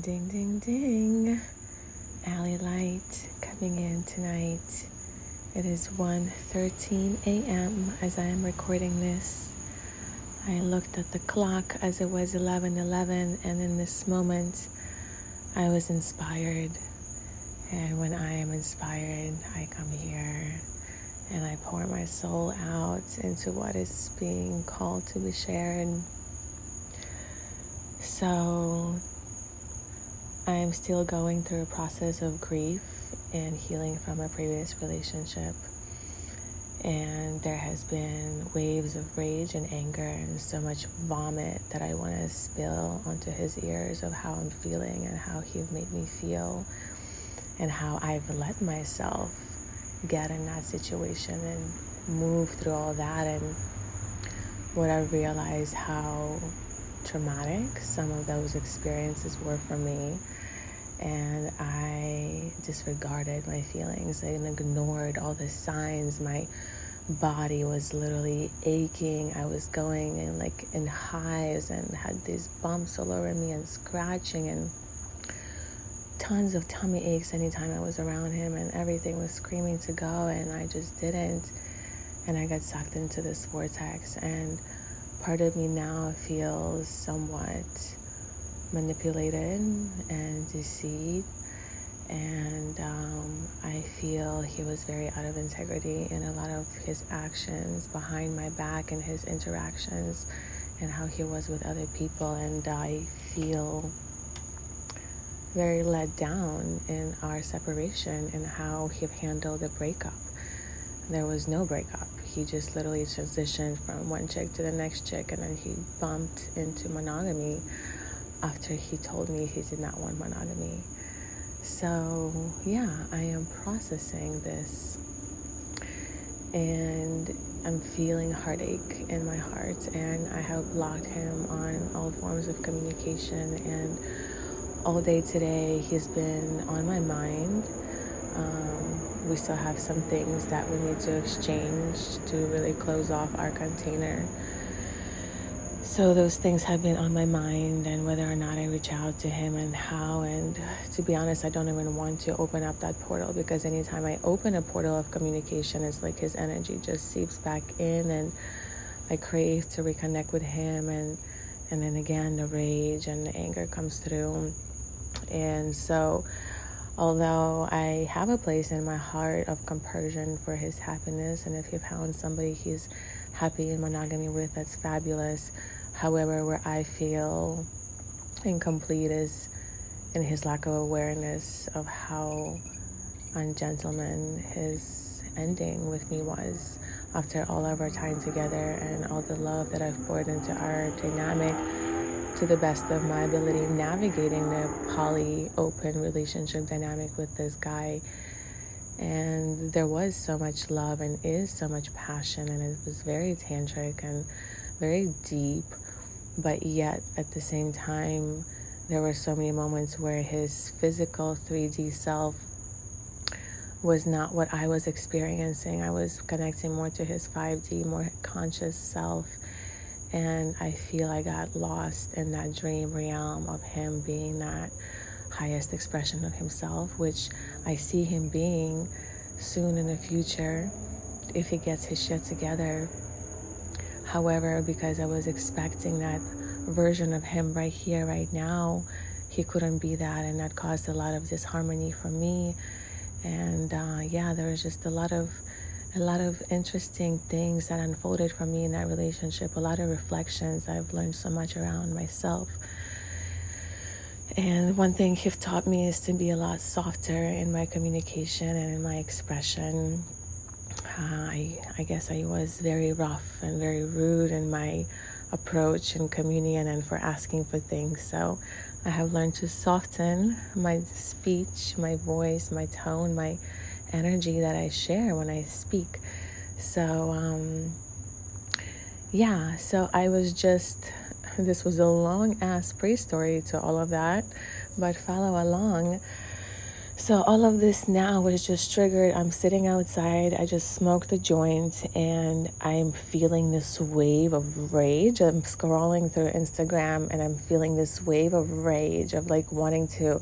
Ding, ding, ding. Alley Light coming in tonight. It is 1:13 a.m. as I am recording this. I looked at the clock as it was 11:11 and in this moment I was inspired. And when I am inspired, I come here and I pour my soul out into what is being called to be shared. So I am still going through a process of grief and healing from a previous relationship. And there has been waves of rage and anger and so much vomit that I want to spill onto his ears of how I'm feeling and how he made me feel and how I've let myself get in that situation and move through all that and what I realized how traumatic some of those experiences were for me. And I disregarded my feelings and ignored all the signs. My body was literally aching. I was going in like in hives and had these bumps all over me and scratching and tons of tummy aches anytime I was around him and everything was screaming to go and I just didn't and I got sucked into this vortex and part of me now feels somewhat manipulated and deceived. And um, I feel he was very out of integrity in a lot of his actions behind my back and his interactions and how he was with other people. And I feel very let down in our separation and how he handled the breakup. There was no breakup he just literally transitioned from one chick to the next chick and then he bumped into monogamy after he told me he did not want monogamy. So, yeah, I am processing this and I'm feeling heartache in my heart, and I have blocked him on all forms of communication. And all day today, he's been on my mind. Um, we still have some things that we need to exchange to really close off our container. So those things have been on my mind, and whether or not I reach out to him and how. And to be honest, I don't even want to open up that portal because anytime I open a portal of communication, it's like his energy just seeps back in, and I crave to reconnect with him. And and then again, the rage and the anger comes through, and so although I have a place in my heart of compersion for his happiness, and if he found somebody he's happy in monogamy with, that's fabulous. However, where I feel incomplete is in his lack of awareness of how ungentleman his ending with me was after all of our time together and all the love that I've poured into our dynamic to the best of my ability navigating the poly open relationship dynamic with this guy. And there was so much love and is so much passion, and it was very tantric and very deep. But yet, at the same time, there were so many moments where his physical 3D self was not what I was experiencing. I was connecting more to his 5D, more conscious self and I feel I got lost in that dream realm of him being that highest expression of himself, which I see him being soon in the future if he gets his shit together. However, because I was expecting that version of him right here, right now, he couldn't be that, and that caused a lot of disharmony for me. And uh, yeah, there was just a lot of a lot of interesting things that unfolded for me in that relationship, a lot of reflections. I've learned so much around myself. And one thing he's taught me is to be a lot softer in my communication and in my expression. Uh, I, I guess I was very rough and very rude in my approach and communion and for asking for things. So I have learned to soften my speech, my voice, my tone, my energy that I share when I speak. So, um, yeah, so I was just, this was a long ass pre story to all of that, but follow along. So, all of this now was just triggered. I'm sitting outside. I just smoked a joint and I'm feeling this wave of rage. I'm scrolling through Instagram and I'm feeling this wave of rage of like wanting to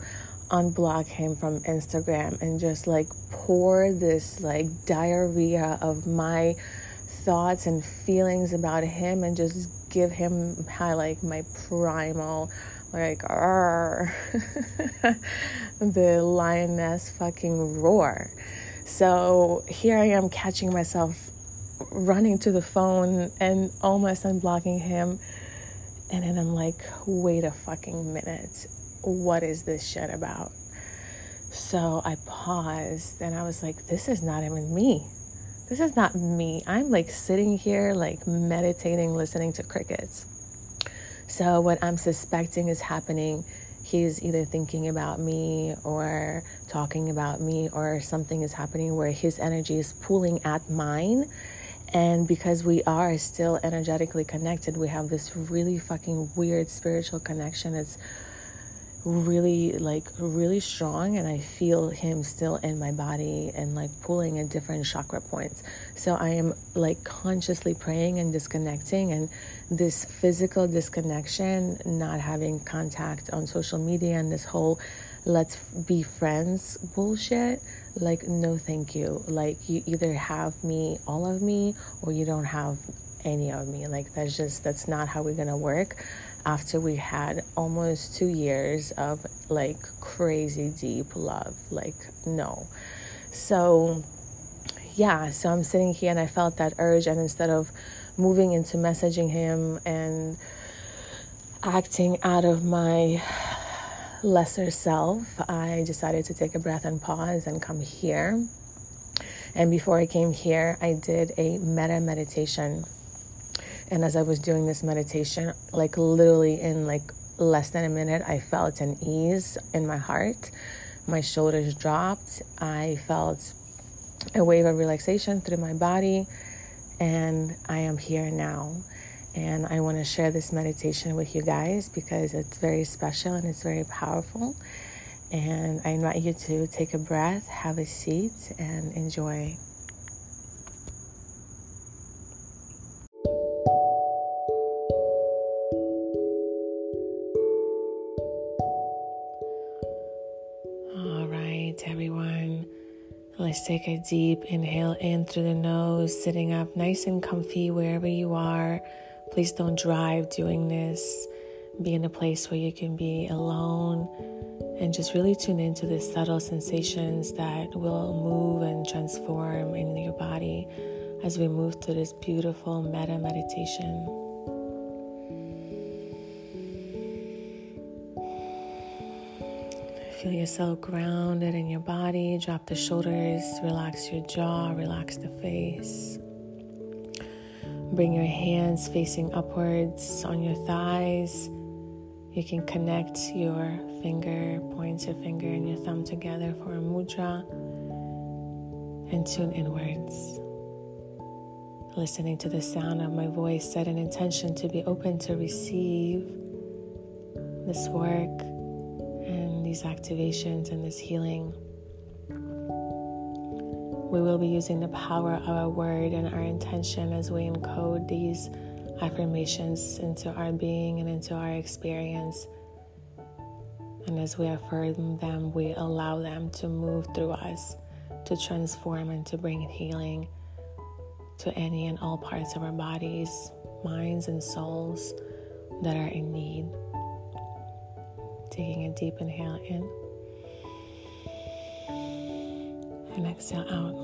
unblock him from Instagram and just like pour this like diarrhea of my thoughts and feelings about him and just give him my like my primal like the lioness fucking roar. So here I am catching myself running to the phone and almost unblocking him. And then I'm like, wait a fucking minute. What is this shit about? So I paused and I was like, this is not even me. This is not me. I'm like sitting here, like meditating, listening to crickets. So, what I'm suspecting is happening, he's either thinking about me or talking about me, or something is happening where his energy is pulling at mine. And because we are still energetically connected, we have this really fucking weird spiritual connection. It's really like really strong and I feel him still in my body and like pulling at different chakra points. So I am like consciously praying and disconnecting and this physical disconnection, not having contact on social media and this whole let's be friends bullshit like no thank you. Like you either have me all of me or you don't have any of me. Like that's just that's not how we're gonna work after we had almost two years of like crazy deep love. Like, no. So, yeah, so I'm sitting here and I felt that urge, and instead of moving into messaging him and acting out of my lesser self, I decided to take a breath and pause and come here. And before I came here, I did a metta meditation and as I was doing this meditation, like literally in like less than a minute, I felt an ease in my heart. My shoulders dropped. I felt a wave of relaxation through my body. And I am here now. And I want to share this meditation with you guys because it's very special and it's very powerful. And I invite you to take a breath, have a seat, and enjoy. Let's take a deep inhale in through the nose, sitting up nice and comfy wherever you are. Please don't drive doing this. Be in a place where you can be alone and just really tune into the subtle sensations that will move and transform in your body as we move through this beautiful metta meditation. Feel yourself grounded in your body. Drop the shoulders, relax your jaw, relax the face. Bring your hands facing upwards on your thighs. You can connect your finger, point your finger and your thumb together for a mudra and tune inwards. Listening to the sound of my voice, set an intention to be open to receive this work these activations and this healing. We will be using the power of our word and our intention as we encode these affirmations into our being and into our experience. And as we affirm them, we allow them to move through us, to transform and to bring healing to any and all parts of our bodies, minds, and souls that are in need. Taking a deep inhale in and exhale out.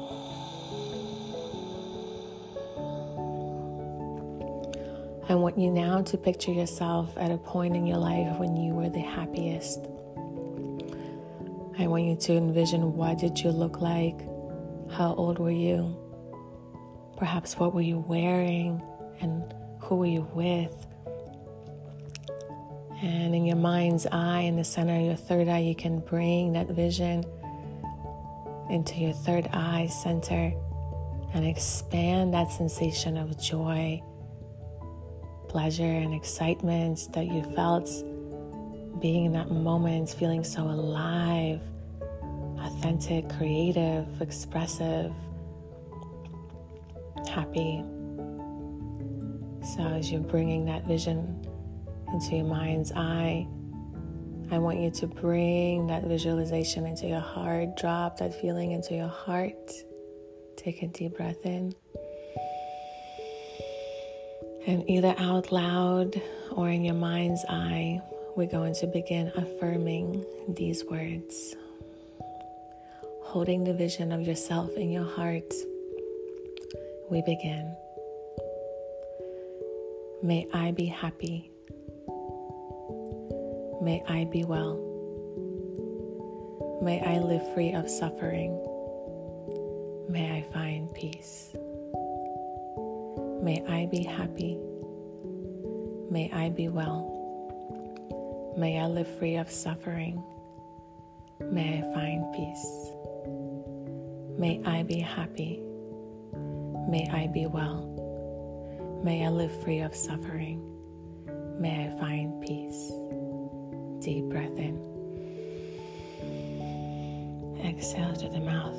I want you now to picture yourself at a point in your life when you were the happiest. I want you to envision what did you look like? How old were you? Perhaps what were you wearing and who were you with? And in your mind's eye, in the center of your third eye, you can bring that vision into your third eye center and expand that sensation of joy, pleasure, and excitement that you felt being in that moment, feeling so alive authentic, creative, expressive, happy. So, as you're bringing that vision into your mind's eye, I want you to bring that visualization into your heart, drop that feeling into your heart. Take a deep breath in. And either out loud or in your mind's eye, we're going to begin affirming these words. Holding the vision of yourself in your heart, we begin. May I be happy. May I be well. May I live free of suffering. May I find peace. May I be happy. May I be well. May I live free of suffering. May I find peace. May I be happy. May I be well. May I live free of suffering. May I find peace. Deep breath in. Exhale to the mouth.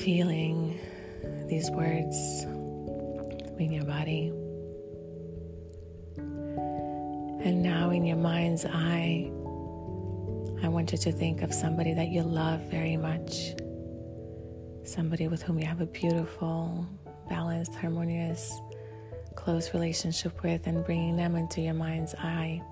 Feeling these words in your body. And now, in your mind's eye, I want you to think of somebody that you love very much, somebody with whom you have a beautiful, balanced, harmonious, close relationship with, and bringing them into your mind's eye.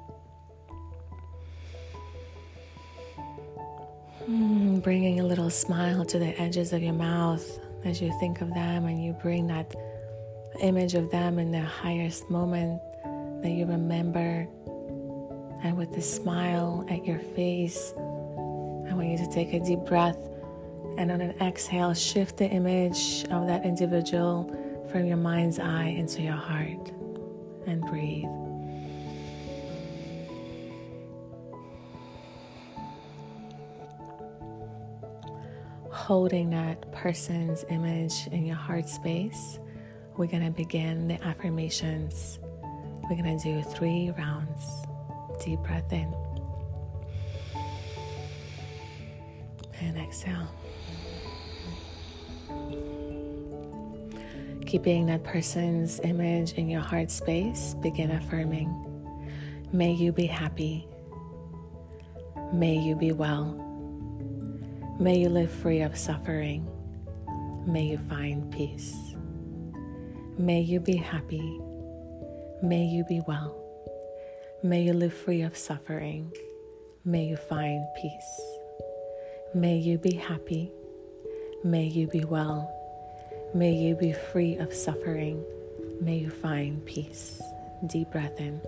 Mm, bringing a little smile to the edges of your mouth as you think of them and you bring that image of them in the highest moment that you remember. And with the smile at your face, I want you to take a deep breath and on an exhale, shift the image of that individual from your mind's eye into your heart and breathe. Holding that person's image in your heart space, we're going to begin the affirmations. We're going to do three rounds. Deep breath in and exhale. Keeping that person's image in your heart space, begin affirming May you be happy. May you be well. May you live free of suffering. May you find peace. May you be happy. May you be well. May you live free of suffering. May you find peace. May you be happy. May you be well. May you be free of suffering. May you find peace. Deep breath in.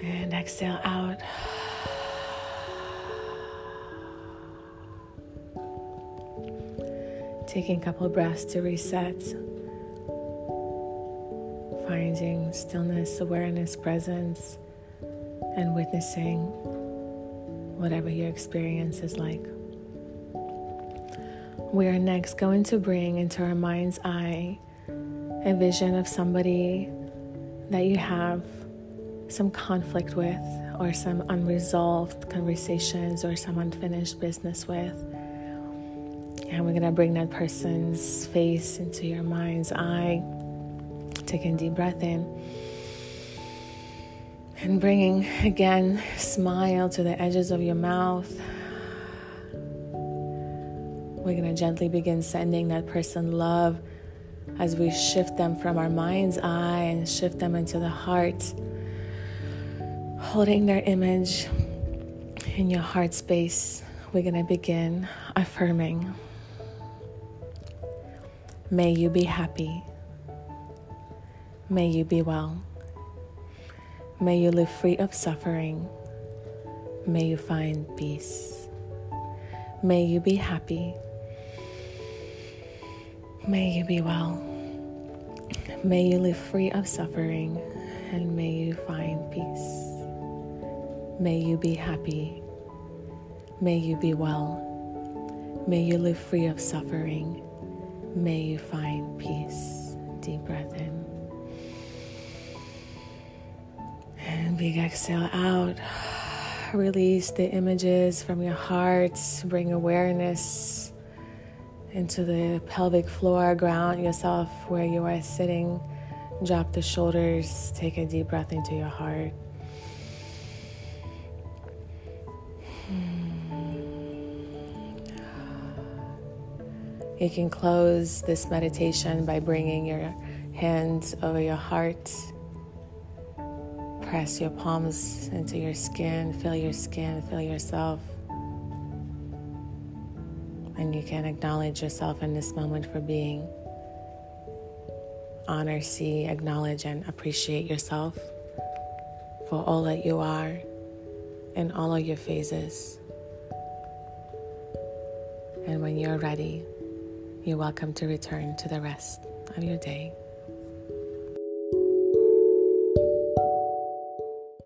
And exhale out. Taking a couple breaths to reset. Finding stillness, awareness, presence, and witnessing whatever your experience is like. We are next going to bring into our mind's eye a vision of somebody that you have some conflict with, or some unresolved conversations, or some unfinished business with. And we're going to bring that person's face into your mind's eye. Taking a deep breath in. And bringing again smile to the edges of your mouth. We're going to gently begin sending that person love as we shift them from our mind's eye and shift them into the heart, holding their image in your heart space. We're going to begin affirming. May you be happy. May you be well. May you live free of suffering. May you find peace. May you be happy. May you be well. May you live free of suffering and may you find peace. May you be happy. May you be well. May you live free of suffering. May you find peace. Deep breath in And Big exhale out. Release the images from your heart. Bring awareness into the pelvic floor. Ground yourself where you are sitting. Drop the shoulders. Take a deep breath into your heart. You can close this meditation by bringing your hands over your heart. Press your palms into your skin, feel your skin, feel yourself. And you can acknowledge yourself in this moment for being. Honor, see, acknowledge, and appreciate yourself for all that you are in all of your phases. And when you're ready, you're welcome to return to the rest of your day.